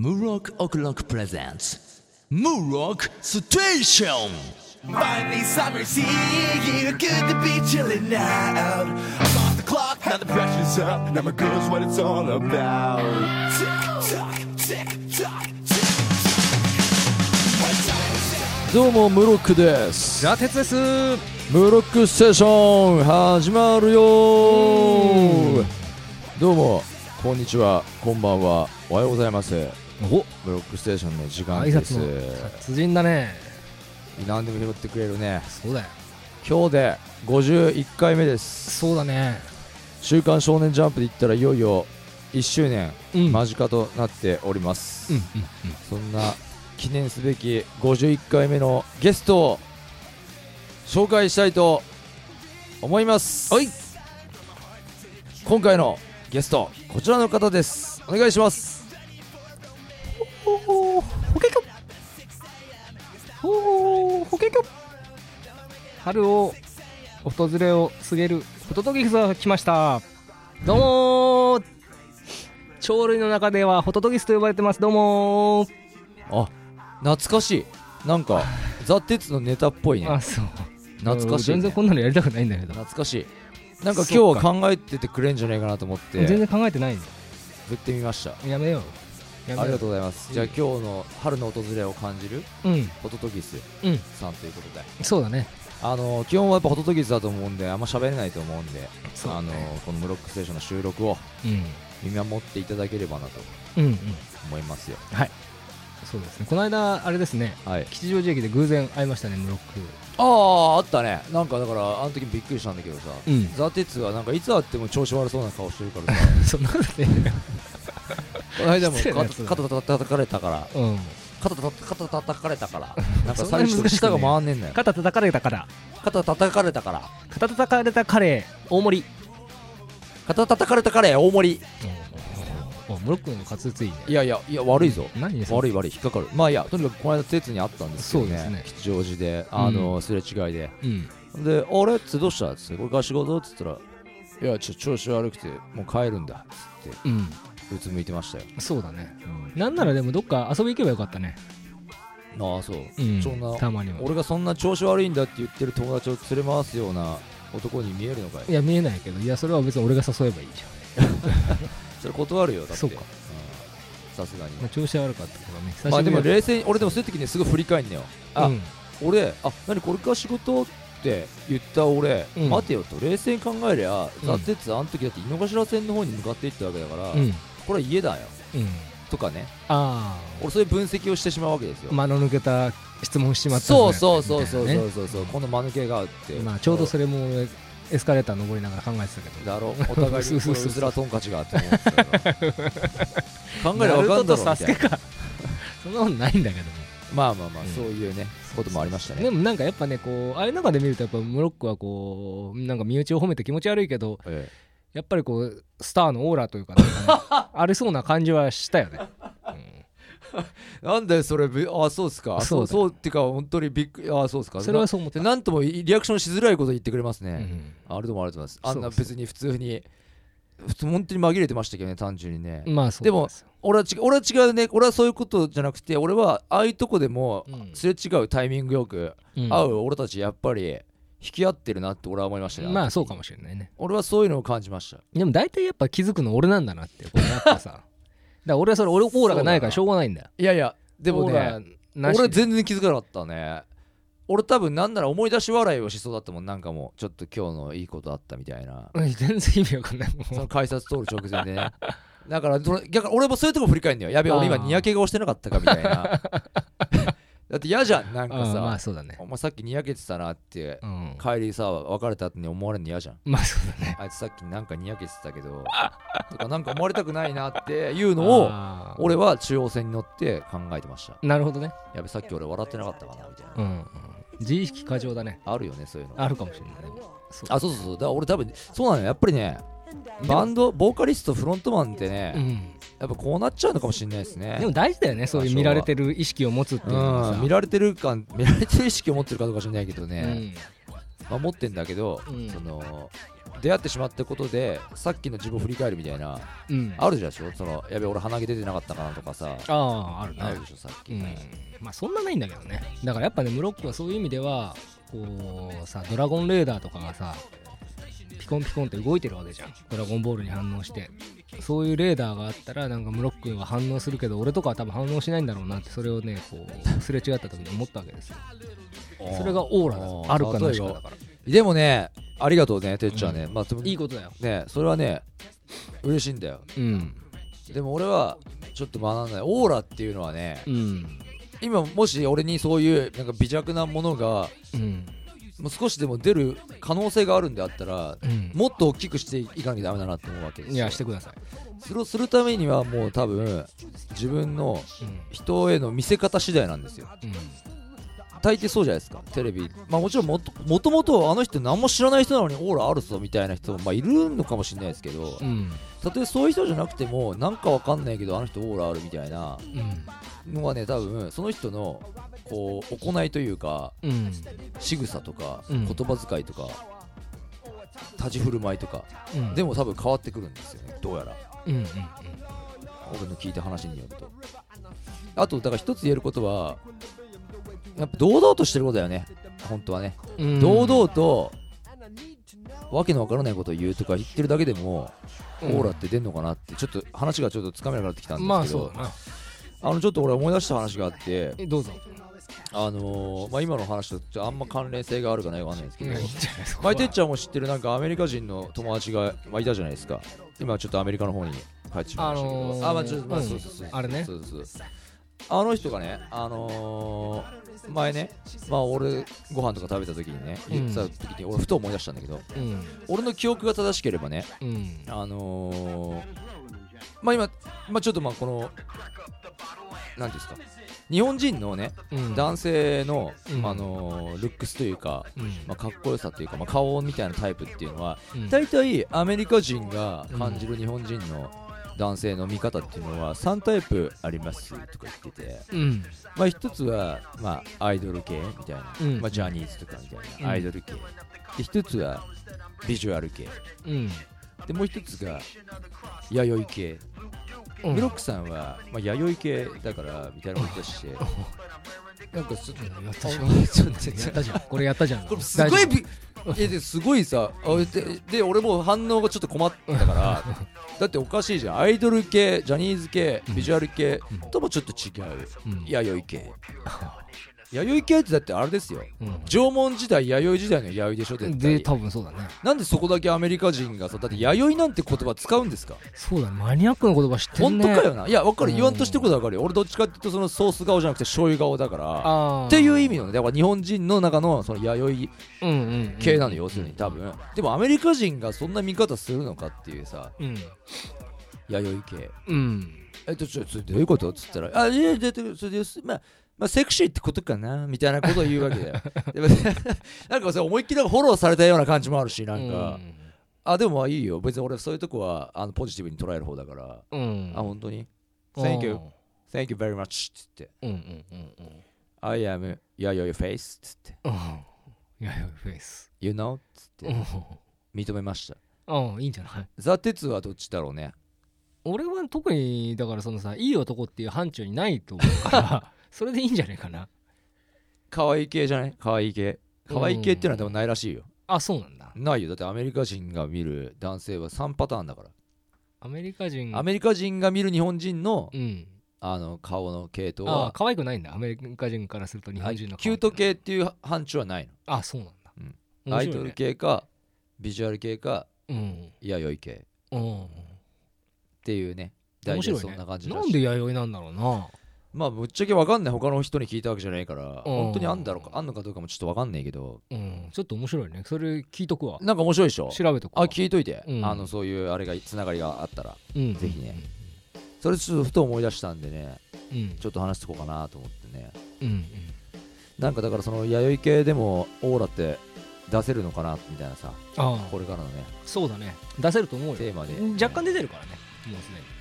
Murok O'Clock presents Murok Station! Finally, summer's here. Good to be chilling out. I'm off the clock, now the pressure's up. Now my girl's what it's all about. Tick tock, tick tock, tick. どうもムロックですじゃあ鉄ですムロックステーション始まるよーどうもこんにちはこんばんはおはようございますお。ムロックステーションの時間挨です。拶の達人だね。何でも拾ってくれるね。そうだよ。今日で51回目です。そうだね。週刊少年ジャンプで言ったらいよいよ1周年うん。間近となっております、うんうんそんな記念すべき51回目のゲストを紹介したいと思います。はい。今回のゲストこちらの方です。お願いしますほほほけきょほほけきょ春を訪れを告げるホトトギスが来ました。どうもー。鳥類の中ではホトトギスと呼ばれてます。どうもー。あ懐かしい。なんかザ・テツのネタっぽいね。あそう。懐かしい、ね、全然こんなのやりたくないんだけど。懐かしい。なんか今日は考えててくれんじゃないかなと思って。全然考えてない振ってみました。やめようありがとうございます。じゃあ今日の春の訪れを感じるうん。ホトトギスうん。さんということで。そうだね。あの基本はやっぱホトトギスだと思うんであんま喋れないと思うんで、あのこのムロックステーションの収録をうん。見守っていただければなとうんうん。思いますよ。そうですね。この間あれですね。はい。吉祥寺駅で偶然会いましたねムロック。あああったね。なんかだからあの時もびっくりしたんだけどさ、うん。ザ・テツはなんかいつ会っても調子悪そうな顔してるからさ。そんなことねこの間も肩肩叩かれたから。うん。肩た肩叩かれたから。なんか最初舌が回んねえんだよ。肩叩かれたから。肩叩かれたから。肩叩かれたカレー。大盛り。肩叩かれたカレー大盛り。おムロックの滑舌いいね。いやいやいや悪いぞ。何悪い悪い引っかかる。まあいいやとにかくこの間鉄に会ったんですよそうですね。ね吉祥寺で。あの、すれ違いで。うん。で「あれ?」っつって「どうした?」っつって「これから仕事?」っつったら「いやちょ調子悪くてもう帰るんだ」っつってうんうつむいてましたよ、そうだね。なんならでもどっか遊び行けばよかったね。ああそう、うんそんなたまには。俺がそんな調子悪いんだって言ってる友達を連れ回すような男に見えるのかい？いや見えないけど。いやそれは別に俺が誘えばいいじ それ断るよだって。そうか。ん。さすがに。ゃん、まあ、調子悪かったけどね。まあでも冷静に俺でもそういう時にすぐ振り返んのよ。あ、うん。俺あ何これから仕事って言った俺、うん。待てよと。冷静に考えりゃ、うん。ザ・テツあの時だって井の頭線の方に向かっていったわけだから、うんこれは家だよ。うん。とかね。あ俺そういう分析をしてしまうわけですよ、あ間の抜けた質問しちまったそうそうそうそうそうそうそう。この間抜けがあって。まあちょうどそれも俺エスカレーター登りながら考えてたけど。だろ。お互いにうずらトンカチがあって思ってたから 考えりゃ分かんだろたそんなことないんだけどねまあまあまあ、うんそういうねこともありましたね。でもなんかやっぱねこうああいう中で見るとやっぱムロックはこうなんか身内を褒めて気持ち悪いけどえやっぱりこうスターのオーラというかね、ありそうな感じはしたよね、えなんだよそれぶあそうっすか？あそうそうっていうか本当にびっくりあそうっすか？それはそう思った。でなんともリアクションしづらいこと言ってくれますね、うん。あれどうもありがとうございます。あんな別に普通に普通本当に紛れてましたけどね単純にね、まあそうでも俺は違う俺は違うね俺はそういうことじゃなくて俺はああいうとこでもうん。すれ違うタイミングよくうん。会う俺たちやっぱり引き合ってるなって俺は思いましたねまあそうかもしれないね。俺はそういうのを感じました。でも大体やっぱ気づくの俺なんだなってこうやっぱさ。だから俺はそれ俺オーラがないからしょうがないんだ。よいやいやでもね俺全然気づかなかったね。俺多分なんなら思い出し笑いをしそうだったもんなんかもうちょっと今日のいいことあったみたいな。うん全然意味わかんないもん。その改札通る直前でね。だから逆に俺もそういうとこ振り返るんだよ。やべえ俺今にやけ顔してなかったかみたいなだって嫌じゃんなんかあーまあさそうだね。お前さっきにやけてたなってうん。帰りさ別れた後に思われるの嫌じゃん。まあそうだね。あいつさっきなんかにやけてたけど とかなんか思われたくないなっていうのをあー。俺は中央線に乗って考えてました。なるほどね。やべさっき俺笑ってなかったかなみたいな。うんうん。自意識過剰だね。あるよねそういうの。あるかもしれないね。そう。あそうそうそう。だから俺多分そうなのよ。やっぱりねバンドボーカリストフロントマンってね、うんやっぱこうなっちゃうのかもしれないですね。でも大事だよねそういう見られてる意識を持つっていうのはさ。うん見られてる感見られてる意識を持ってるかどうか知らないけどうね、ん。まあ、持ってんだけど、うん。その出会ってしまったことでさっきの自分を振り返るみたいなうん。あるでしょ？そのやべ俺鼻毛出てなかったかなとかさ。あああるねあるでしょさっき、うん。まあそんなないんだけどね。だからやっぱねムロックはそういう意味ではこうさドラゴンレーダーとかがさピコンピコンって動いてるわけじゃん。ドラゴンボールに反応して。そういうレーダーがあったらなんかムロックは反応するけど俺とかは多分反応しないんだろうなってそれをねこうすれ違った時に思ったわけですよ。それがオーラだ。あるかなしかだから。でもねありがとうねてっちゃんね、まあでもいいことだよ。ねそれはね嬉しいんだよ。うん。でも俺はちょっと学んないオーラっていうのはねうん。今もし俺にそういうなんか微弱なものがうんもう少しでも出る可能性があるんであったらうん。もっと大きくしていかなきゃダメだなって思うわけですよ。いやしてください。それをするためにはもう多分自分のうん人への見せ方次第なんですよ。うん。大抵そうじゃないですかテレビ。まあもちろんもともとあの人何も知らない人なのにオーラあるぞみたいな人もまあいるのかもしれないですけどうん。たとえそういう人じゃなくてもなんかわかんないけどあの人オーラあるみたいなうん。のはね多分その人のこう行いというかうん仕草とかうん。言葉遣いとか立ち振る舞いとかうん。でも多分変わってくるんですよねどうやら。うんうん僕の聞いた話によると。あとだから一つ言えることはやっぱ堂々としてることだよね。本当はね、うん。堂々とわけのわからないことを言うとか言ってるだけでも、オーラって出んのかなってちょっと話がちょっとつかめなくなってきたんまあですけど、そうだな。あのちょっと俺思い出した話があって。えどうぞあのーまあ、今の話とあんま関連性があるかないかわかんないんですけど、マイテッちゃんも知ってるなんかアメリカ人の友達が、まあ、いたじゃないですか。今ちょっとアメリカの方に帰ってしまいましたけど、あのーあまあちょっとまあうんそうそうそう。あれねそうそうあの人がねあのー前ねまあ俺ご飯とか食べた時にねうん。言ってた時に俺ふと思い出したんだけどうん。俺の記憶が正しければねうん。あのーまあ今、まあ、ちょっとまあこのなんですか日本人のねうん。男性の、うん。あのールックスというか、うん。まあ、かっこよさというか、まあ、顔みたいなタイプっていうのはうん。大体アメリカ人が感じる日本人の男性の見方っていうのは3タイプありますとか言ってて、うん。まあ、一つは、まあ、アイドル系みたいな、うん。まあ、ジャニーズとかみたいうん。なアイドル系、で一つはビジュアル系。うん。でもう一つが弥生系うん。ムロックさんは、まあ、弥生系だからみたいなことして。なんかちょっとやったやったじゃん。これやったじゃん。これすごいびえですごいさあでで俺も反応がちょっと困ったから だっておかしいじゃん。アイドル系ジャニーズ系ビジュアル系うんともちょっと違う。うん。弥生系弥生系ってだってあれですよ。うん。縄文時代弥生時代の弥生でしょ絶で対多分そうだね。なんでそこだけアメリカ人がさだって弥生なんて言葉使うんですか？そうだマニアックな言葉知って本んね。当かよな？いや分かる。うん言わんとしてることは分かる。よ俺どっちかっていうとそのソース顔じゃなくて醤油顔だから。っていう意味のねだから日本人の中のその弥生系なのよ要するに多分。でもアメリカ人がそんな見方するのかっていうさうん。弥生系。うん。えっとちょちょどういうこと？っつったらあいやでそれです。まあまあ、セクシーってことかなみたいなことを言うわけだよ。なんかさ思いっきりフォローされたような感じもあるしなんか、あでもまあいいよ。別に俺そういうとこはあのポジティブに捉える方だから、うん。あ本当に？Thank you. Thank you very much. っつって。うんうんうんうん。I am yeah your face. っつって。うん。いやいやフェイス You know? っつって。うん。認めました。うんいいんじゃない？ザ・テツはどっちだろうね。俺は特にだからそのさいい男っていう範疇にないと思うから それでいいんじゃないかな？可愛い系じゃない？可愛い系。可愛い系っていうのはでもないらしいよ。あそうなんだ。ないよ。だってアメリカ人が見る男性は3パターンだから、アメリカ人。アメリカ人が見る日本人のうん。あの顔の系統あ可愛くないんだ。アメリカ人からすると日本人の顔キュート系っていう範疇はないあそうなんだ。うん。面白いね。のアイドル系かビジュアル系かうん。弥生系。うん。っていうね。大体そん面白いねな感じらしい。なんで弥生なんだろうなまあぶっちゃけわかんない他の人に聞いたわけじゃないからうん。本当にあんだろうかあんのかどうかもちょっとわかんないけど。うん。ちょっと面白いね。それ聞いとくわ。なんか面白いでしょ？調べとくあ聞いといて、うん。あのそういうあれがつながりがあったらうん。ぜひね。それちょっとふと思い出したんでねうん。ちょっと話してこうかなと思ってね。うんうん。なんかだからその弥生系でもオーラって出せるのかなみたいなさ。これからのねそうだね。出せると思うよ。テーマで。若干出てるからね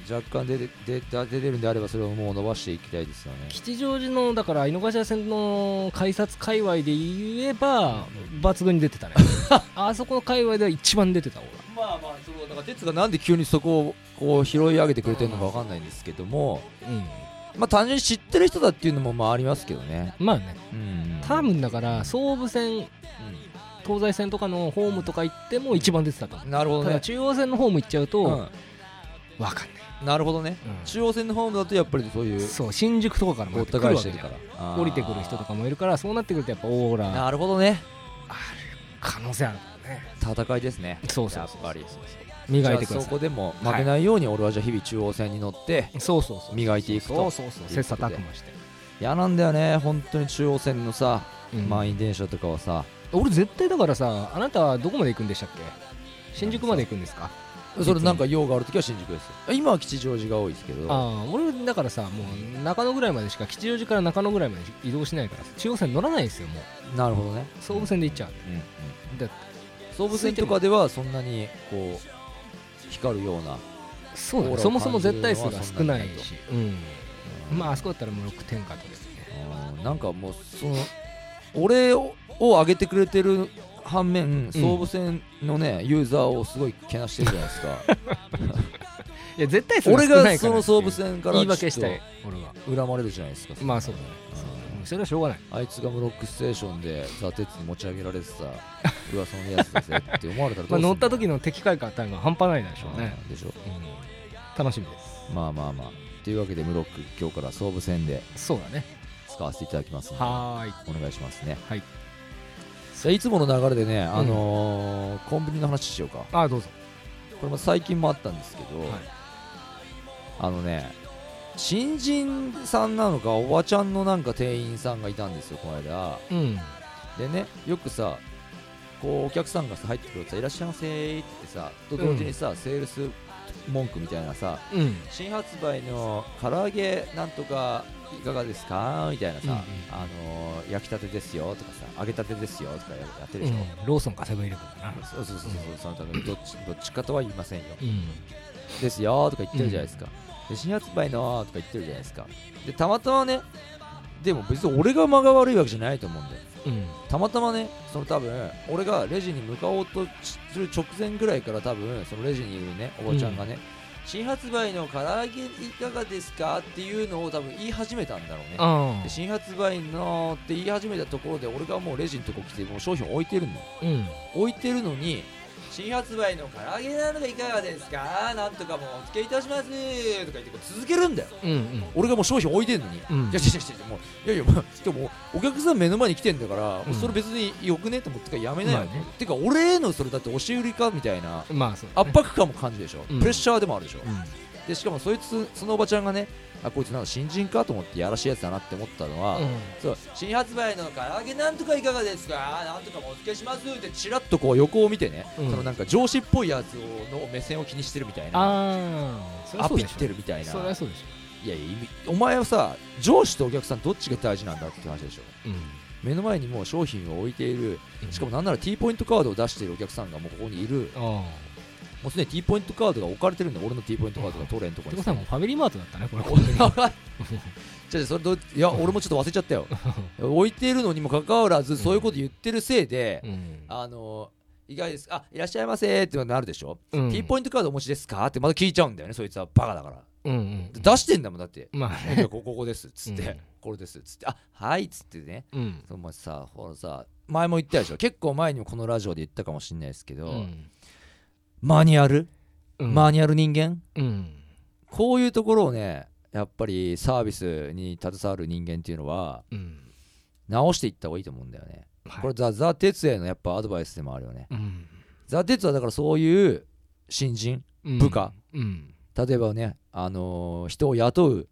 若干出て出出出てるんであればそれをもう伸ばしていきたいですよね。吉祥寺のだから井の頭線の改札界隈で言えば抜群に出てたね。あそこの界隈では一番出てた俺まあまあそうだ。から哲がなんで急にそこをこう拾い上げてくれてるのかわかんないんですけどもうん。まあ単純に知ってる人だっていうのもまあありますけどね。まあね。うん。多分だから総武線東西線とかのホームとか行っても一番出てたと思うただなるほどね。中央線のホーム行っちゃうと、うんわかんなるほどね。ない、中央線のホームだとやっぱりそういうそう新宿とかからもごった返してるから。降りてくる人とかもいるからそうなってくるとやっぱオーラ。なるほどね。可能性あるからね。戦いですね。そうそうやっぱり磨いてくだそこでも負けないように俺はじゃあ日々中央線に乗ってそうそうそう磨いていくと。そうそうそう。切磋琢磨して、嫌なんだよね。本当に中央線のさうん。満員電車とかはさ。俺絶対だからさあなたはどこまで行くんでしたっけ？新宿まで行くんですか？それなんか用があるときは新宿ですよ。今は吉祥寺が多いですけど。ああ俺だからさもう中野ぐらいまでしか吉祥寺から中野ぐらいまで移動しないから中央線乗らないんですよもう。なるほどね。総武線で行っちゃう。うんうん。だっ総武線とかではそんなにこう光るようなそうだね。そもそも絶対数が少ないし。うん。まああそこだったらもう6点かとですね。うんなんかもうその俺をを上げてくれてる反面総武線のねユーザーをすごいけなしてるじゃないですか。いや絶対数が俺少ないから。がその総武線から言い訳したい俺は。と恨まれるじゃないですかまあそうだね。うんうん。それはしょうがない。あいつがムロックステーションでザ・テツに持ち上げられてさうわそのやつだぜって思われたら乗った時の敵対感が半端ないでしょうねうんでしょ。うん。楽しみです。まあまあまあというわけでムロック今日から総武線でそうだね使わせていただきますのではーいお願いしますねはいじゃあいつもの流れでね、あのーコンビニの話しようか。あどうぞ。これも最近もあったんですけど、はい。あのね新人さんなのかおばちゃんのなんか店員さんがいたんですよこの間。うん。でねよくさこうお客さんがさ入ってくるとさ「いらっしゃいませ」ってさと同時にさ、セールス文句みたいなさうん。新発売の唐揚げなんとかいかがですか？みたいなさ、うんうん。あのー焼きたてですよとかさ揚げたてですよとかやってるでしょ、うん。ローソンかセブンイレブンだな。そうそうそうそう、そのためにどっちどっちかとは言いませんよ。うん。ですよとか言ってるじゃないですか、で新発売のとか言ってるじゃないですか。でたまたまねでも別に俺が間が悪いわけじゃないと思うんだようん。たまたまねその多分俺がレジに向かおうとする直前ぐらいから多分そのレジにいるねおばちゃんがね、新発売の唐揚げいかがですかっていうのを多分言い始めたんだろうね。あで新発売のって言い始めたところで俺がもうレジのとこ来てもう商品置いてるんだようん。置いてるのに新発売の唐揚げなのがいかがですか？なんとかもお付けいたします。とか言ってこう続けるんだよ。うんうん。俺がもう商品置いてんのに、うん。いやいやいやもういやいやもうでもお客さん目の前に来てんだから、うん。それ別によくね？と思ってやめなよ、まあね。てか俺へのそれだって押し売りかみたいな圧迫感も感じるでしょ、うん。プレッシャーでもあるでしょ、うん。でしかもそいつそのおばちゃんがねあこいつなんか新人かと思ってやらしいやつだなって思ったのは、そう新発売の唐揚げなんとかいかがですか？なんとかもお付けしますってちらっとこう横を見てね、うん。そのなんか上司っぽいやつをの目線を気にしてるみたいな。アピってるみたいな。そりゃそうでしいやいや意味お前はさ上司とお客さんどっちが大事なんだって話でしょ。ょうん。目の前にもう商品を置いているうん。しかもなんなら T ポイントカードを出しているお客さんがもうここにいる。あもうすでに T ポイントカードが置かれてるんだよ俺の T ポイントカードが取れんとこあって。にことはもうファミリーマートだったねこれ。じゃあそれどいや俺もちょっと忘れちゃったよ。置いているのにもかかわらずそういうこと言ってるせいで、うん。あの意外です。あいらっしゃいませってなるでしょ、うん。T ポイントカードお持ちですかってまた聞いちゃうんだよねそいつはバカだから。うんうん。出してんだもんだって。まあこここですっつって、うん。これですっつって。あはいっつってね。うん。そのまさほらさ前も言ったでしょ。結構前にもこのラジオで言ったかもしれないですけど、うんマニュアル、うん。マニュアル人間？うん。こういうところをねやっぱりサービスに携わる人間っていうのはうん。直していった方がいいと思うんだよね、はい。これザ・ザ・哲也のやっぱアドバイスでもあるよね。うん。ザ・哲也だからそういう新人？うん。部下？うん。例えばね、あのー人を雇う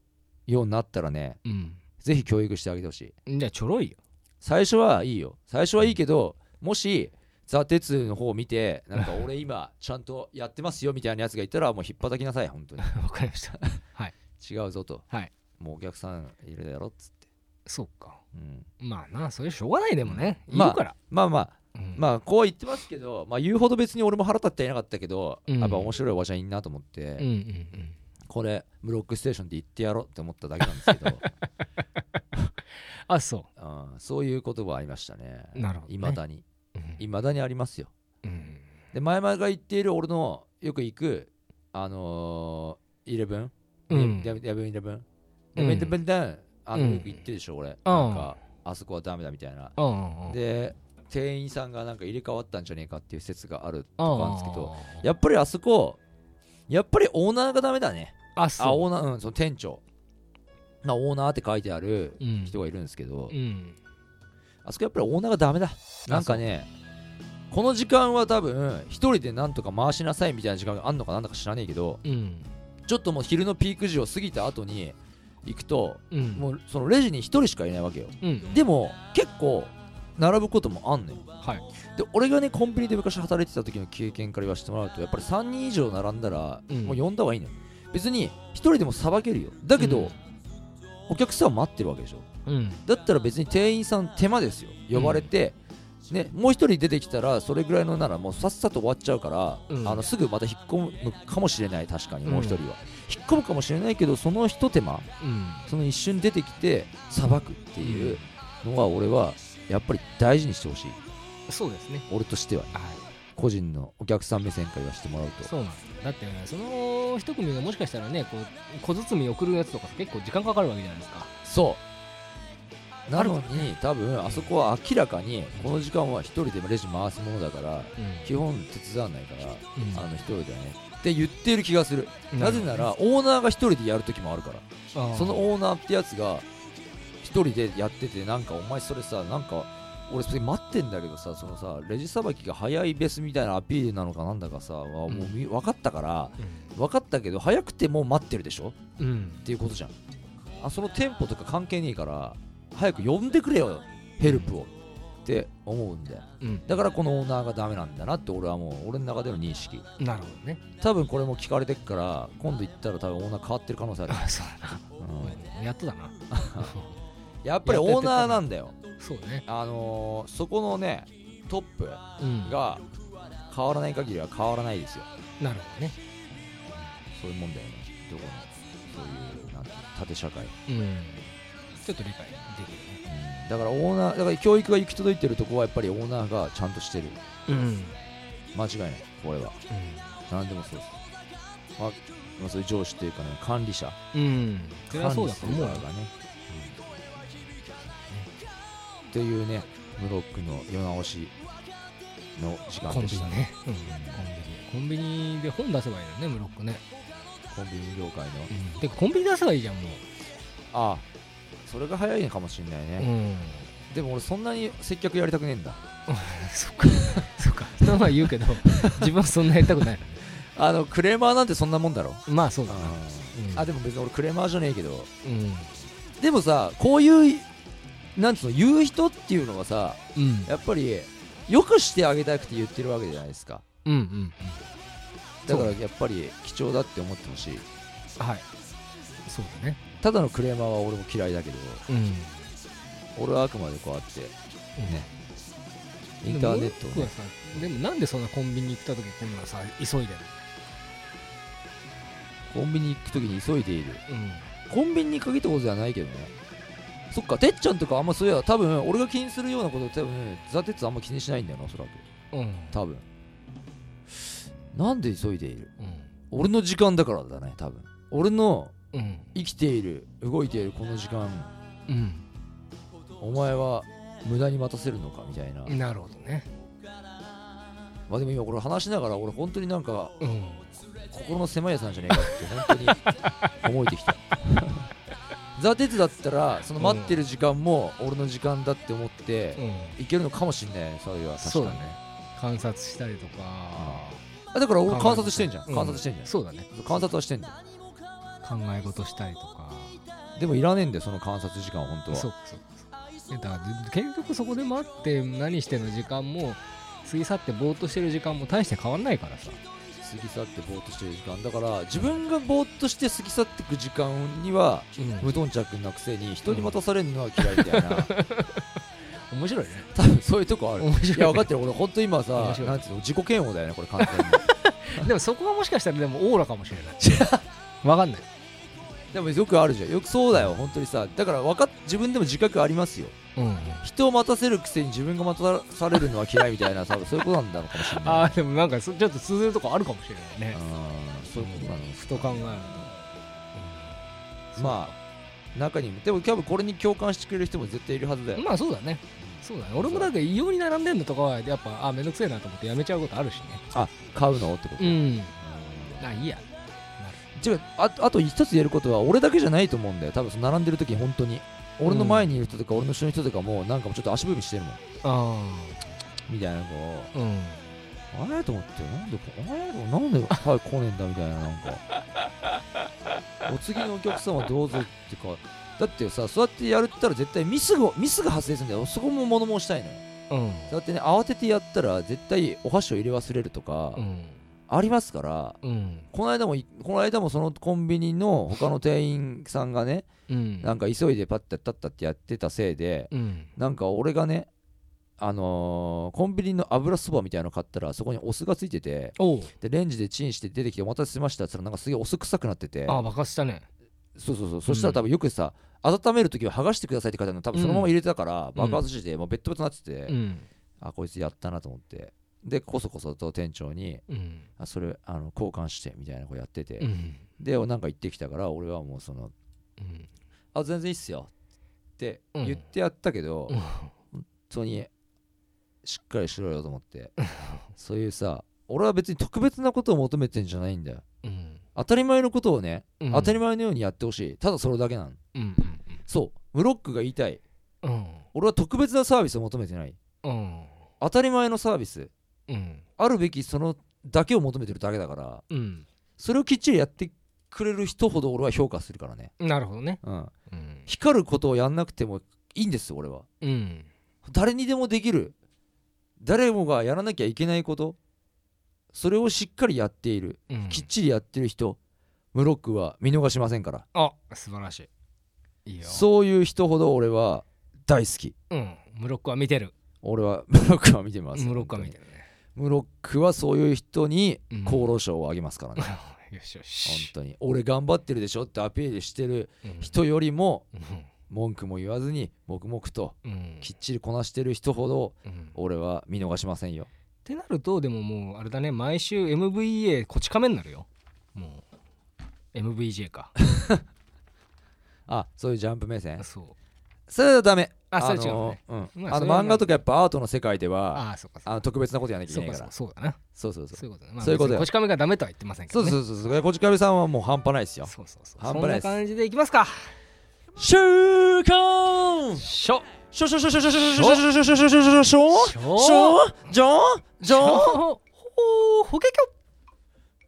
ようになったらねうん。ぜひ教育してあげてほしい。じゃあちょろいよ。最初はいいよ。最初はいいけどもしザ・鉄の方を見て なんか俺今ちゃんとやってますよみたいなやつがいたらもう引っ叩きなさい本当に。わかりました。違うぞと、はい。もうお客さんいるだろっつって、そうか。うん、まあなそれしょうがないでもね。いまあるから。まあまあ。うん。まあこうは言ってますけど、まあ、言うほど別に俺も腹立ってはいなかったけど、うん。やっぱ面白いおばちゃんいんなと思って、うんうんこれブロックステーションで言ってやろうって思っただけなんですけど。あそう。ん。そういう言葉ありましたね。なるほどね。いまだにいまだにありますよ。うん。で前々が言っている俺のよく行くあのー、イレブン？うん。ヤブンイレブンイレブンであのうん。よく言ってるでしょ俺。うん。なんかあそこはダメだみたいな。で店員さんがなんか入れ替わったんじゃねえかっていう説があるとかあるんですけどあやっぱりあそこやっぱりオーナーがダメだね。ああそう。オーナーうんその店長。まあオーナーって書いてあるうん。人がいるんですけど、うんあそこやっぱりオーナーがダメだ。なんかねこの時間は多分一人でなんとか回しなさいみたいな時間があんのかなんだか知らねえけどうん。ちょっともう昼のピーク時を過ぎた後に行くとうん。もうそのレジに一人しかいないわけよ。うん。でも結構並ぶこともあんのよ。はい。で俺がねコンビニで昔働いてた時の経験から言わせてもらうとやっぱり3人以上並んだらうん。もう呼んだ方がいいのよ。別に一人でもさばけるよ。だけど、うん。お客さんは待ってるわけでしょうん。だったら別に店員さん手間ですよ。呼ばれて、ね、もう一人出てきたらそれぐらいのならもうさっさと終わっちゃうから、うん。あのすぐまた引っ込むかもしれない。確かにもう一人は、引っ込むかもしれないけどそのひと手間うん。その一瞬出てきてさばくっていうのは俺はやっぱり大事にしてほしい。そうですね。俺としてははい。個人のお客さん目線から言わせてもらうと。そうなんですだってねその一組がもしかしたらねこう小包送るやつとか結構時間かかるわけじゃないですか。そうなのに多分あそこは明らかにこの時間は一人でレジ回すものだから基本手伝わないからあの一人ではね。って言ってる気がする。うんなぜならオーナーが一人でやる時もあるから。そのオーナーってやつが一人でやっててなんかお前それさなんか俺それ待ってんだけどさそのさレジさばきが早いベスみたいなアピールなのかなんだかさ、もうみ分かったから分かったけど早くてもう待ってるでしょ？うん。うんっていうことじゃん。あその店舗とか関係ねえから早く呼んでくれよヘルプを。って思うんだようん。だからこのオーナーがダメなんだなって俺はもう俺の中での認識。なるほどね。多分これも聞かれてっから今度行ったら多分オーナー変わってる可能性ある、あそうだ。なうん。やっとだな。やっぱりオーナーなんだよ。そうね。あのー、そこのねトップうん。が変わらない限りは変わらないですよ。なるほどね。そういうもんだよね。どこのそういうなんて縦社会、うんちょっと理解できるね。うんだからオーナーだから教育が行き届いてるとこはやっぱりオーナーがちゃんとしてる。うん。間違いない。これは。何でもそうです。まあ、まあ、そういう上司というかね管理者。うん。うんそれはそうだと思う。よね、うん。っていうねブロックの世直しの時間でしたね。うん。コンビニ。コンビニで本出せばいいのねムロックね。コンビニ業界の、でコンビニ出せばいいじゃんもああそれが早いのかもしれないうね、うん。でも俺そんなに接客やりたくねえんだ。そっか。そっか。人のは言うけど 自分はそんなやりたくないあのクレーマーなんてそんなもんだろ。まあそうだな。あでも別に俺クレーマーじゃねえけど。うん。でもさこういうなんつうの言う人っていうのはさうん。やっぱりよくしてあげたくて言ってるわけじゃないですか。うんうんだからやっぱり貴重だって思ってほしい。はい。そうだねただのクレーマーは俺も嫌いだけどうん。俺はあくまでこうやってね。インターネットでもさでもなんでそんなコンビニ行った時こんなさ急いでるコンビニ行く時に急いでいる。うコンビニに限ったことじゃないけどね。そっかてっちゃんとかあんまそういや多分俺が気にするようなこと多分ザ・テツあんま気にしないんだよなおそらく。んうん。多分。なんで急いでいる？うん。俺の時間だからだね多分。俺のうん。生きている動いているこの時間。うんお前は無駄に待たせるのかみたいな、なるほどね。まあでも今これ話しながら俺本当になんかうん。心の狭いやつなんじゃねえかって本当に思えてきた。ザ・テツだったらその待ってる時間も俺の時間だって思ってうん。いけるのかもしんないそれは。確かにそうだね。観察したりとか。あだから俺観察してんじゃん。う観察してんじゃん。そうだね。観察はしてんだよ考え事したりとか。でもいらねえんだよその観察時間は本当は。そうかそう。だから結局そこで待って何しての時間も過ぎ去ってぼーっとしてる時間も大して変わんないからさ。過ぎ去ってぼーっとしてる時間。だから自分がぼーっとして過ぎ去っていく時間にはうん。無頓着なくせに人に待たされるのは嫌いみたいな、お 面白いね。多分そういうとこある。面白いね。いや分かってる。俺本当今さなんつうの自己嫌悪だよねこれ完全に。でもそこはもしかしたらでもオーラかもしれない。わかんないでもよくあるじゃん。よくそうだよ。本当にさ。だから分かっ自分でも自覚ありますよ。うん人を待たせるくせに自分が待たされるのは嫌いみたいな多分 そういうことなんだろうかもしれない。ああでもなんかそちょっと通ずるとこあるかもしれないね。うんそういうことなのふと考えると。まあ中にも。でも多分これに共感してくれる人も絶対いるはずだよ、まあそうだね。そうだね。俺もだけど異様に並んでんのとかはやっぱあめんどくせえなと思ってやめちゃうことあるしね。あ買うのってこと、ん。あいいや違うああと一つ言えることは俺だけじゃないと思うんだよ。多分その並んでる時に本当に。俺の前にいる人とか、俺の後ろの人とかもなんかもうちょっと足踏みしてるもん。あみたいなこあうん。うあれと思ってなんであれなんで早く来ねえんだみたいななんか。お次のお客様どうぞってか。だってさそうやってやるったら絶対ミスがミスが発生するんだよ。そこも物申したいのよ。うん。そうやってね慌ててやったら絶対お箸を入れ忘れるとか、うんありますからうん。この間もいこの間もそのコンビニの他の店員さんがね うん。なんか急いでパッてタッタってやってたせいでうん。なんか俺がねあのーコンビニの油そばみたいなの買ったらそこにお酢がついててでレンジでチンして出てきてお待たせしましたって言ったらなんかすげえお酢臭くなってて。あ爆発したね。そうそうそう。そしたら多分よくさ温めるときは剥がしてくださいって書いてあるの多分そのまま入れてたから爆発してもうベッドベトになってて、うん。あこいつやったなと思ってでこそこそと店長にうん。あそれあの交換してみたいなこうやってて、うん。でなんか言ってきたから俺はもうそのうん。あ全然いいっすよってうん。言ってやったけど、うん。本当にしっかりしろよと思ってそういうさ俺は別に特別なことを求めてんじゃないんだよ。うん。当たり前のことをね、うん。当たり前のようにやってほしい。ただそれだけなのうんそう。ムロックが言いたい。うん。俺は特別なサービスを求めてない。うん。当たり前のサービスうん。あるべきそのだけを求めてるだけだからうん。それをきっちりやってくれる人ほど俺は評価するからね、なるほどね。うん、うん。光ることをやんなくてもいいんです俺は。うん。誰にでもできる。誰もがやらなきゃいけないこと。それをしっかりやっている、うん。きっちりやってる人。ムロックは見逃しませんから。あ素晴らしい。いいよ。そういう人ほど俺は大好き。うん。ムロックは見てる。俺は ムロックは見てます。ムロックは見てるるねムロックはそういう人にうん。厚労省をあげますからね、よしよ本し当に。俺頑張ってるでしょ？ってアピールしてるうん。人よりもうん。文句も言わずに黙々とうん。きっちりこなしてる人ほどうん。俺は見逃しませんよ。ってなるとでももうあれだね。毎週 MVA こち亀になるよ。もう MVJ か。あそういうジャンプ目線？そう。それはダメあそれの違うあの漫画とかやっぱアートの世界ではああそうか特別なことやらなきゃいそうかけないから。そうだな。そうそうそう。そういうことね。まあそういうことこち亀がダメとは言ってませんけそどね。うそうそうそう。こち亀さんはもう半端ないですよ。そうそうそう。半端ないですそんな感じでいきますか。週刊。しょ。しょしょしょしょしょしょしょしょしょしょしょしょしょしょしょしょしょしょしょじょじょほほほけきょ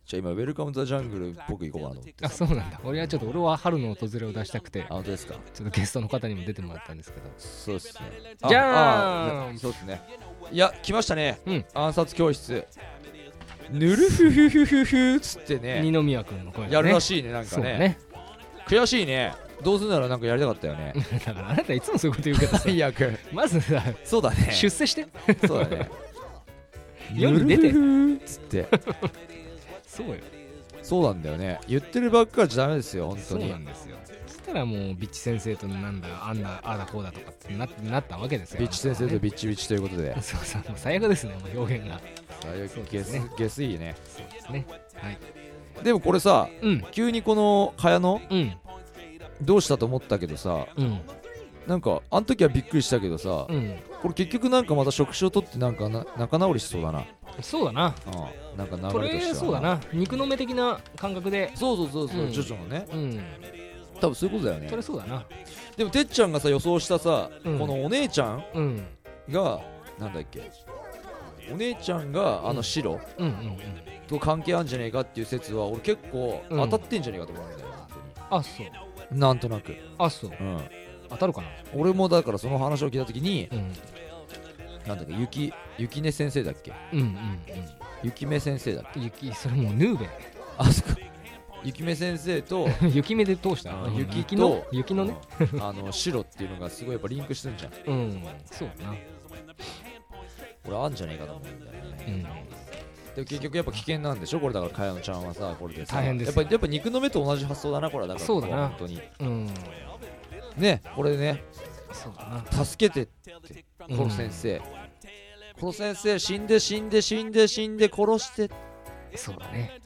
じゃあ今ウェルカムザジャングル僕行こうかなと。思ってあそうなんだ。俺はちょっと俺は春の訪れを出したくて。あ本当ですか。ちょっとゲストの方にも出てもらったんですけど。そうですね。じゃああそうですね。いや来ましたね。うん。暗殺教室。ぬるふふふふふっつってね。二宮君の声がね。やるらしいねなんかね。ね。悔しいね。どうするならなんかやりたかったよね。だからあなたいつもそういうこと言うけどさ。最悪まずさそうだね。出世して。そうだね。世に出て。ぬるふふふっつってそうよ。そうなんだよね。言ってるばっかじゃダメですよ本そう当になんですよ。そしたらもうビッチ先生となんだあんだああだこうだとかってななったわけですよ。ビッチ先生とビッチビッチということで。そうそうもう最悪ですねもう表現が。最悪ゲスゲスいいね。そうですね。はい。でもこれさうん。急にこの茅野うん。どうしたと思ったけどさうん。なんかあの時はびっくりしたけどさうん。これ結局なんかまた職種を取ってなんかな仲直りしそうだなそうだな。うん。なんか流れとしては。そうだな。肉の目的な感覚で。そうそうそうそう、うん。ジョジョのね。うん。多分そういうことだよね。それそうだな。でもてっちゃんがさ予想したさ、うん。このお姉ちゃんうん。がなんだっけ。お姉ちゃんがあの白うん。うんうんと関係あるんじゃねえかっていう説は俺結構うん。当たってんじゃねえかと思うんだよ、あそう本当に。なんとなく、あそう。うん、当たるかな。俺もだからその話を聞いた時にうんなんだっけ雪雪音先生だっけ？うんうん雪目先生だっけ？うん雪それもうヌーベあそっか。雪目先生と 雪目で通した？あうん。雪との雪のね。うん。あの白っていうのがすごいやっぱリンクしてるじゃん。うん。そうだな。これあんじゃねえかと思うんだよね。うん。でも結局やっぱ危険なんでしょ？これだからかやのちゃんはさこれでさ。大変ですやっぱやっぱ肉の目と同じ発想だなこれはだから。そうだな。本当に。うん。ねこれね。そうだな。助けてってこの先生、この先生死んで死んで死んで死んで殺して。そうだね。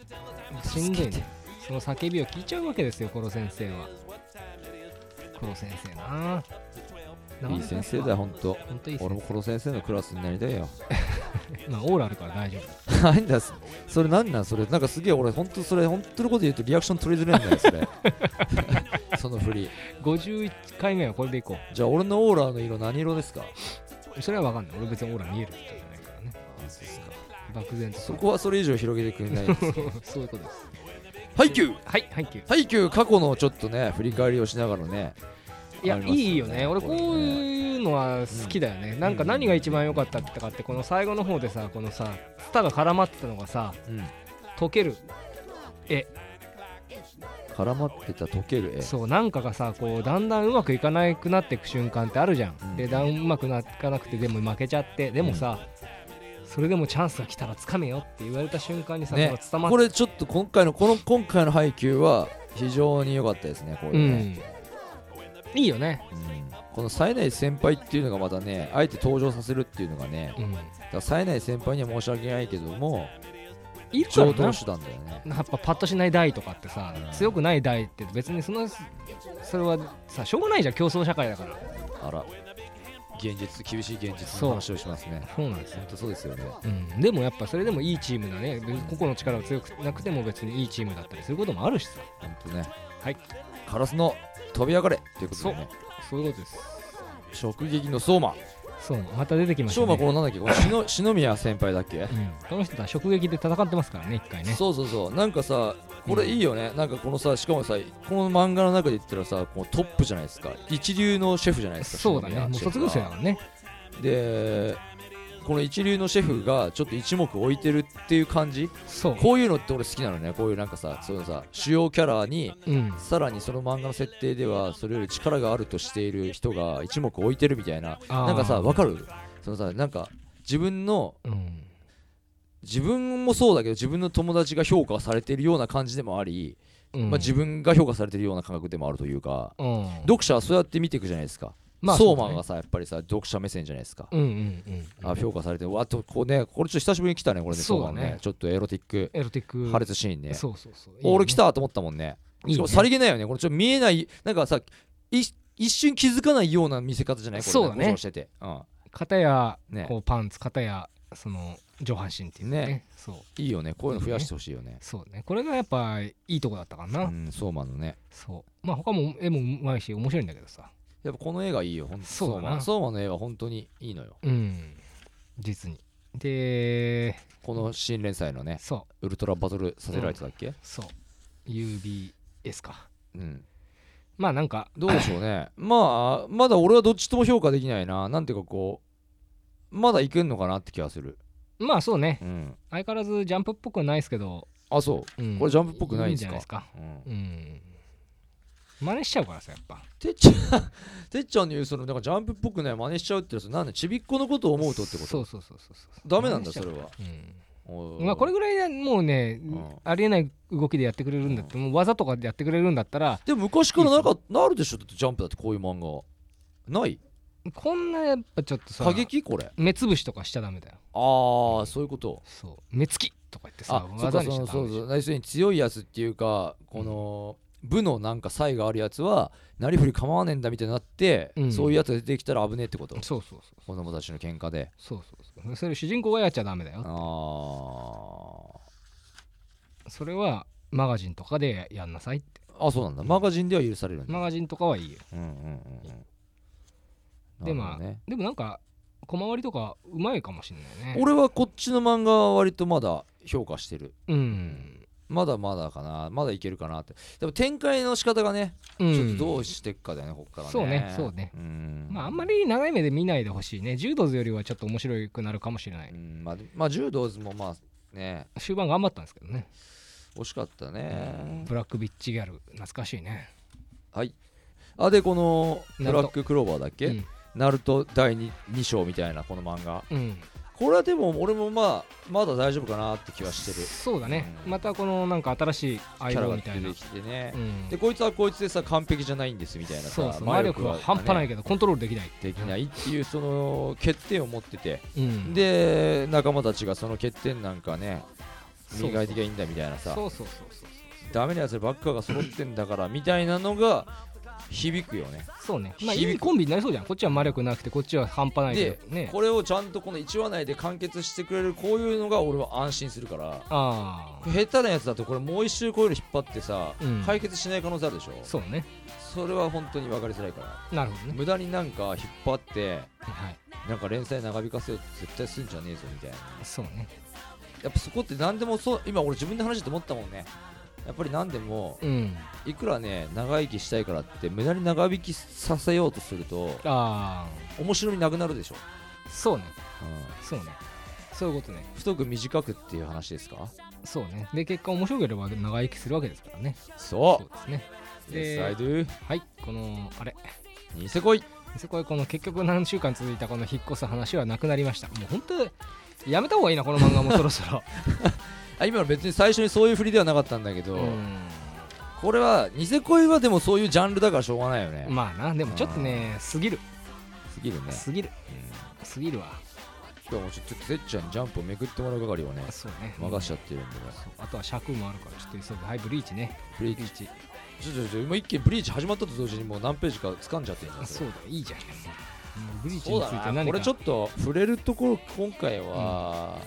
しんどいね。その叫びを聞いちゃうわけですよコロ先生は。コロ先生な。いい先生だよほんと本当いい先俺もこの先生のクラスになりたいよ。生 まあオーラあるから大丈 なんだそそれなんなん？それなんかすげえ俺ほんとそれ本当のこと言うとリアクション取りづらいんだよそれ その振り。夫51回目はこれでいこじゃあ俺のオーラの色何色ですか？うそれは分かんない。俺別にオーラ見えるって言ったじゃないからね。漠然と。そこはそれ以上広げてくれないです そういうことです。ハイキュー！はいはいキュー。ハイキュー過去のちょっとね振り返りをしながらねいやありますいいよね。俺こういうのは好きだよね、なんか何が一番良かったってかってこの最後の方でさこのさツタが絡まってたのがさうん。溶ける絡まってた溶ける絵。そうなんかがさこうだんだんうまくいかなくなっていく瞬間ってあるじゃん、うん。でだんうまくないかなくてでも負けちゃって。でもさ、それでもチャンスが来たらつかめよって言われた瞬間にさ、ね。これちょっと今回のこの今回の配給は非常に良かったですねこれうね、ん。いいよね。うん。この冴えない先輩っていうのがまたねあえて登場させるっていうのがね。うん。だから冴えない先輩には申し訳ないけどもいるからな。上等手段だよね。やっぱパッとしない台とかってさうん。強くない台って別にそのそれはさしょうがないじゃん。競争社会だから。あら。現実厳しい現実の話をしますね。そうなんですよ。本当そうですよね。うん、でもやっぱそれでもいいチームだね。個々の力が強くなくても別にいいチームだったりすることもあるしさ。本当ね。はい。カラスの飛び上がれということでね。そういうことです。直撃の相馬そうまた出てきましたね。相馬このなんだっけ？この篠 篠宮先輩だっけ？うん、この人とは直撃で戦ってますからね一回ね。そうそうそう。なんかさこれいいよね、なんかこのさしかもさこの漫画の中で言ったらさこうトップじゃないですか。一流のシェフじゃないですかそうだね。篠もう卒業生だからね。でこの一流のシェフがちょっと一目置いてるっていう感じ？そう。こういうのって俺好きなのね。こういうなんかさそういうさ主要キャラにうん。さらにその漫画の設定ではそれより力があるとしている人が一目置いてるみたいな。なんかさわかる？そのさなんか自分のうん。自分もそうだけど自分の友達が評価されているような感じでもあり、うん。まあ、自分が評価されているような感覚でもあるというか。うん。読者はそうやって見ていくじゃないですか、まあマンがさやっぱりさ読者目線じゃないですか、うんうんうんあ評価されてわっとこうねこれちょっと久しぶりに来たねこれねそうだね。ね。ちょっとエロティックエロティック。破裂シーンね。そうそうそう。俺来たたと思ったもんね。しかもさりげないよね。これちょっと見えないなんかさい一瞬気づかないような見せ方じゃない？これそうだね。してて、うん、片やね。こうパンツ片やその上半身っていうね。ね。そう。いいよね。こういうの増やしてほしいよね。そうね。これがやっぱいいとこだったかな、うんソーマンのね。そう。まあ他も絵もうまいし面白いんだけどさやっぱこの絵がいいよ。ほんと。そうだな。ソーマンソーマンの絵は本当にいいのよ。うん。実に。でこの新連載のねそう。ウルトラバトルサテライトだっけ？そう。UBS か。うん。まあなんかどうでしょうね。まあまだ俺はどっちとも評価できないな。なんていうかこうまだいけんのかなって気がする。まあそうね。うん。相変わらずジャンプっぽくはないですけど、あそう。うん。これジャンプっぽくないんいんですか？じゃないですか。うん。うん真似しちゃうからさやっぱ。てっちゃんてっちゃんの言うそのなんかジャンプっぽくない真似しちゃうってやつなんでちびっこのことを思うとってこと？そうそうそうそうそう。ダメなんだそれは。うん。まあこれぐらいはもうね、ん。ありえない動きでやってくれるんだって、もう技とかでやってくれるんだったら。でも昔からなんかなるでしょ？だってジャンプだってこういう漫画。ない？こんなやっぱちょっとさ過激？これ。目つぶしとかしちゃダメだよ。ああそういうこと。そう。目つきとか言ってさあそうか技にしちゃダメそうそうそう。要するに強いやつっていうかこの部のなんか差異があるやつはなりふり構わねえんだみたいになって、うん。そういうやつが出てきたら危ねえってこと？そうそうそう子供たちの喧嘩で。そうそうそう。それ主人公がやっちゃダメだよ。あそれはマガジンとかでやんなさいって。ーあそうなんだ。マガジンでは許されるんだ。マガジンとかはいいよ。うんうんうんうん。でまあ、でもなんか小回りとかうまいかもしんないね。俺はこっちの漫画は割とまだ評価してる。うんまだまだかな。まだいけるかなって。でも展開の仕方がね、うん。ちょっとどうしていくかだよねこっからね。そうねそうね。うん。まああんまり長い目で見ないでほしいね。柔道図よりはちょっと面白くなるかもしれない。うんまあ、まあ柔道図もまあね。終盤頑張ったんですけどね。惜しかったね。ブラックビッチギャル懐かしいね。はい。あでこのブラッククローバーだっけ、うん。ナルト第 2, 2章みたいなこの漫画。うんこれはでも俺もまあまだ大丈夫かなって気はしてる。そうだね。うん。またこのなんか新しいキ相ャラみたいな。てきてね。う、ん。でこいつはこいつでさ完璧じゃないんですみたいな。さそうそう。魔力は半端ないけけどコントロールできない。できないっていうその欠点を持ってて。うん。で仲間たちがその欠点なんかねそう磨いてきゃいいんだみたいなさ。そうそうそうそうダメなやつばっかが揃ってんだからみたいなのが響くよね。そうね。まあいいコンビになりそうじゃん。こっちは魔力なくてこっちは半端ないけでどね。これをちゃんとこの1話内で完結してくれるこういうのが俺は安心するから。ああ下手なやつだとこれもう一周こういうの引っ張ってさ、うん。解決しない可能性あるでしょ？そうね。それは本当に分かりづらいから。なるほどね。無駄になんか引っ張ってはいなんか連載長引かせようって絶対すんじゃねえぞみたいな。そうね。やっぱそこって何でもそう今俺自分で話して思ったもんねやっぱり何でもうん。いくらね長生きしたいからって無駄に長引きさせようとするとあ面白みなくなるでしょ、あそうね。うそうね。そういうことね。ん、太く短くっていう話ですか？そうね。で結果面白ければ長生きするわけですからね。そそうですね。Yes はい。このあれ。ニセ恋。そこへこの結局何週間続いたこの引っ越す話はなくなりました。もう本当やめた方がいいなこの漫画もそろそろ あ今の別に最初にそういう振りではなかったんだけど、うん。これはニセ恋はでもそういうジャンルだからしょうがないよね、まあなでもちょっとねすぎる。すぎるね、すぎる。すぎるわ。今日もちょっとてっちゃんにジャンプをめくってもらう係をねそうね。任しちゃってるんでね。あとは尺もあるからちょっと急ぐはいブリーチね。ブリーチ。ちょちょちょ今一気にブリーチ始まったと同時にもう何ページか掴んじゃってるんだそうだいいじゃん。ブリーチそうについて何か。これちょっと触れるところ今回は、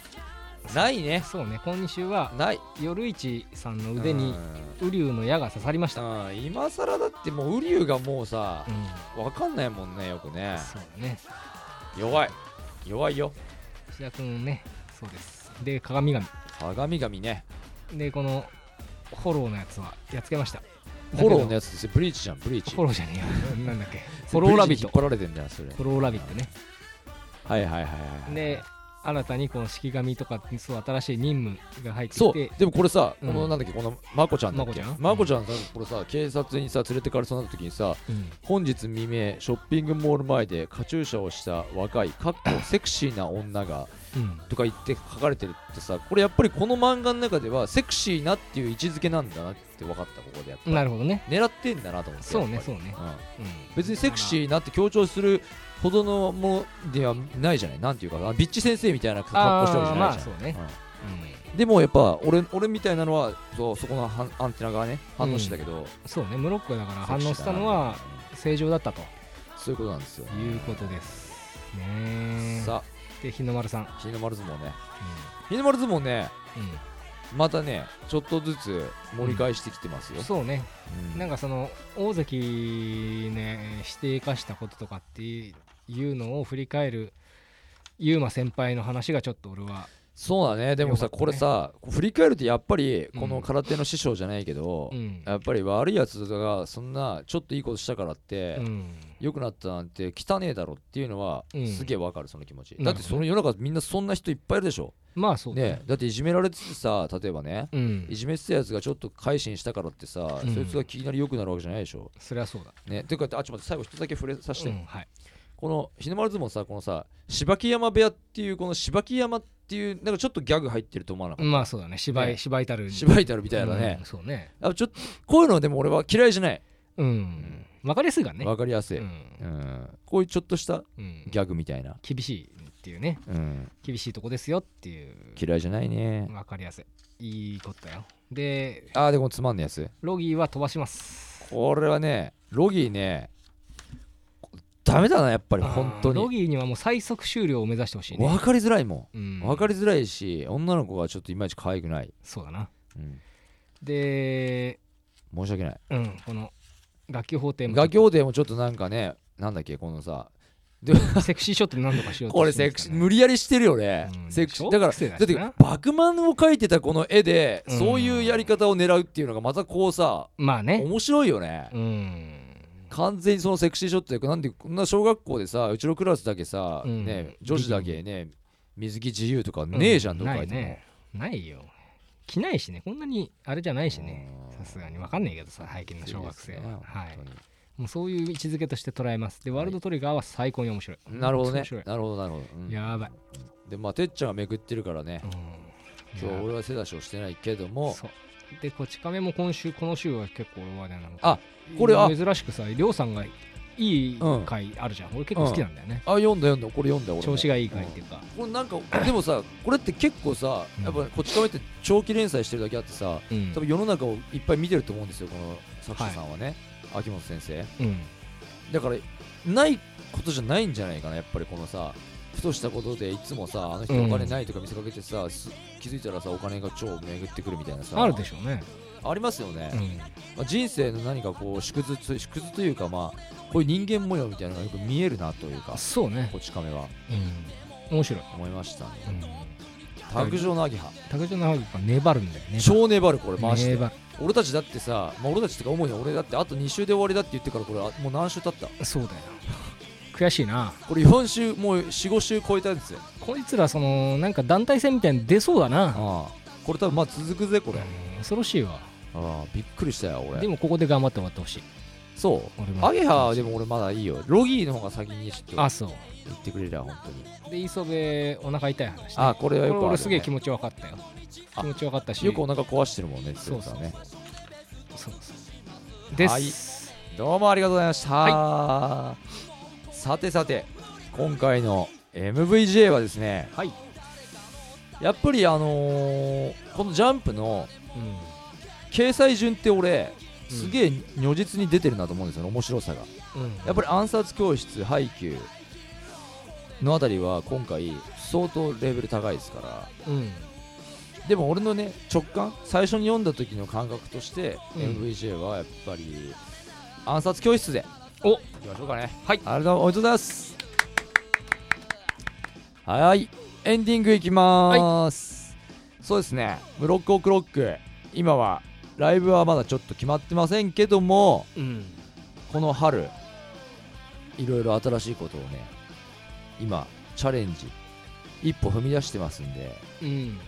ないね。そうね。今週はない。夜市さんの腕にうん。ウリュウの矢が刺さりました。うん。今更だってもうウリュウがもうさうん。わかんないもんねよくね。そうだね。弱い。弱いよ。石田君ねそうです。で鏡神。鏡神ね。でこのフォローのやつはやっつけました。フォローのややつですよブリーチじゃんブリーチ。フォローじゃねえや なんだっけ。フォローラビット。引っ張られてんだよそれ。フォローラビットね。はいはいはいはい。で新たにこの式神とかにそう新しい任務が入ってそう。きてでもこれさ、うん。このなんだっけこのまこちゃんだっけ？まこちゃん？まこちゃんさこれさ警察にさ連れてかれそうになった時にさうん。本日未明ショッピングモール前でカチューシャをした若いかっこセクシーな女がうんとか言って書かれてるってさこれやっぱりこの漫画の中ではセクシーなっていう位置づけなんだなって分かったここでやっぱ。なるほどね。狙ってんだなと思ってそうねそうね。うん。うん。別にセクシーなって強調するほどのものではないじゃない？なんていうかあビッチ先生みたいな格好してるじゃないじゃん、まあそうね。うん。でもやっぱ俺俺みたいなのはそうそこのアンテナがね反応してたけど、そうねムロックがだから反応したのは正常だったと。そういうことなんですよ、いうことですね。さで日の丸さん、あ日の丸相撲ね。日の丸相撲ねうん。うんまたねちょっとずつ盛り返してきてますよ、そうね。うん。なんかその大関ねして生かしたこととかっていうのを振り返るユーマ先輩の話がちょっと俺はそうだね。でもさ、ね。これさ振り返るとやっぱりうん。この空手の師匠じゃないけど、うん。やっぱり悪いやつがそんなちょっといいことしたからって、うん良くなったなんて汚ねえだろっていうのはうん。すげえわかるその気持ち、なるほどね。だってその世の中みんなそんな人いっぱいいるでしょ。まあそうだね。だっていじめられててさ例えばねうん。いじめてたやつがちょっと改心したからってさ、うん。そいつがいきなり良くなるわけじゃないでしょ。そりゃそうだ。ねていうかあちょっと待って最後一つだけ触れさせて、うんはい。この日の丸相撲さこのさ柴木山部屋っていうこの柴木山っていうなんかちょっとギャグ入ってると思わなかっまあそうだね。芝居ね芝居たる。た芝居たるみたいなね。うん、そうね。あちょっとこういうのでも俺は嫌いじゃない。うんわかりやすいからね。わかりやすい、ううん。んこういうちょっとしたうん。ギャグみたいな、厳しいっていうね。うん、厳しいとこですよっていう。嫌いじゃないね。わかりやすい。いいことだよ。であーでもつまんないやつ。ロギーは飛ばします。これはねロギーねダメだなやっぱり本当あーロにギーにはもう最速終了を目指してほしいね。分かりづらいもうん。ん分かりづらいし女の子がちょっといまいち可愛くない、そうだな。うん、で申し訳ない。うんこの楽器法廷も楽器法廷もちょっとなんかねなんだっけこのさセクシーショットで何とかしようとこれセクシしてますからね無理やりしてるよね、うんセクシ小だから学生だだってバクマンを描いてたこの絵で、うん。そういうやり方を狙うっていうのがまたこうさまあね。面白いよね、うん。完全にそのセクシーショットでなんでこんな小学校でさうちのクラスだけさ、うん。ね女子だけね水着自由とかねえじゃん、どっかないねないよ。着ないしね。こんなにあれじゃないしねすがに分かんないけどさ拝見の小学生は、ねはい。もうそういう位置づけとして捉えます。でワールドトリガーは最高に面白い。なるほどね。なるほどなるほど、うん。やばい、でまあてっちゃんがめくってるからね。うん、今日俺は手出しをしてないけども。でこち亀も今週この週は結構俺はねなんかあこれあ。珍しくさりょうさんがいい回あるじゃん、俺結構好きなんだよね、あ読んだ読んだ。これ読んだ俺も。調子がいい回っていうか、これなんかでもさこれって結構さうん。やっぱこっち亀って長期連載してるだけあってさうん。多分世の中をいっぱい見てると思うんですよこの作者さんはね、秋元先生。うん。だからないことじゃないんじゃないかなやっぱりこのさふとしたことでいつもさあの人お金ないとか見せかけてさ、す気づいたらさお金が超巡ってくるみたいなさ。あるでしょうね、ありますよね、うん。まあ、人生の何かこう縮図縮図というかまあこういう人間模様みたいなのがよく見えるなというかそうね。こち亀は。うん。面白い、思いましたね。うん、卓上のアゲハ。竹内直樹が粘るんだよね。超粘るこれマジで。俺たちだってさ、まあ、俺たちってか主に俺だってあと2週で終わりだって言ってからこれあもう何週経った？そうだよ。悔しいな。これ4週もう45週超えたんですよ。こいつらそのなんか団体戦みたいに出そうだな。ああ。これ多分まあ続くぜこれ、うん恐ろしいわ。ああびっくりしたよ俺。でもここで頑張って終わってほしい。そう。アゲハはでも俺まだいいよ。ロギーの方が先にちょっとあそう。言ってくれりゃ本当に。で磯部お腹痛い話、ね、あこれはよくある、ね、これ俺すげえ気持ち分かったよ。あ気持ち分かったし。よくお腹壊してるもんねそうそうね。そうそう。です、はいどうもありがとうございました、さてさて今回の MVJ はですね。はい。やっぱりあのーこのジャンプのう掲載順って俺うん。すげえ如実に出てるなと思うんですよね面白さが。やっぱり暗殺教室配給のあたりは今回相当レベル高いですから。うん。でも俺のね直感最初に読んだ時の感覚として、うん。MVJ はやっぱり暗殺教室で。お。いきましょうかね。はい。ありがとうございます。はい。エンディングいきまーす、そうですね。ブロックオクロック今はライブはまだちょっと決まってませんけどもうん。この春いろいろ新しいことをね今チャレンジ一歩踏み出してますんでうん。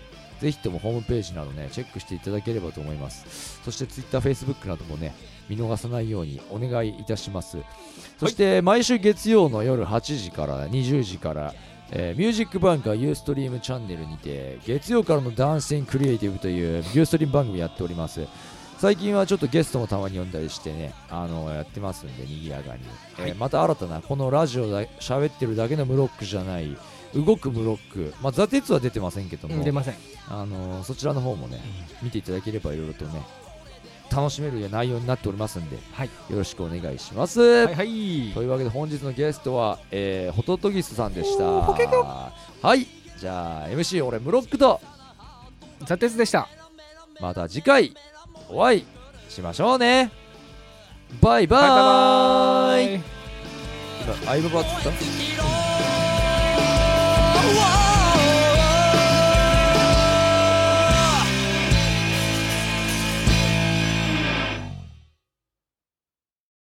ぜひともホームページなどねチェックしていただければと思います。そして Twitter、Facebook などもね見逃さないようにお願いいたします。そして毎週月曜の夜8時から20時からえーミュージックバンカーユーストリームチャンネルにて月曜からのダンシングクリエイティブというユーストリーム番組やっております。最近はちょっとゲストもたまに呼んだりしてねあのやってますんで賑やかに、えーまた新たなこのラジオだ喋ってるだけのムロックじゃない動くムロック、まあ、ザ・テツは出てませんけども、出ません。あのーそちらの方もね、見ていただければいろいろとね楽しめる内容になっておりますんで、はい。よろしくお願いします、はいはい。というわけで本日のゲストは、えー、ホトトギスさんでした。はい。じゃあ MC 俺ムロックと。ザテツでした。また次回お会いしましょうね。バイババイバイ。イ今相葉バっつった？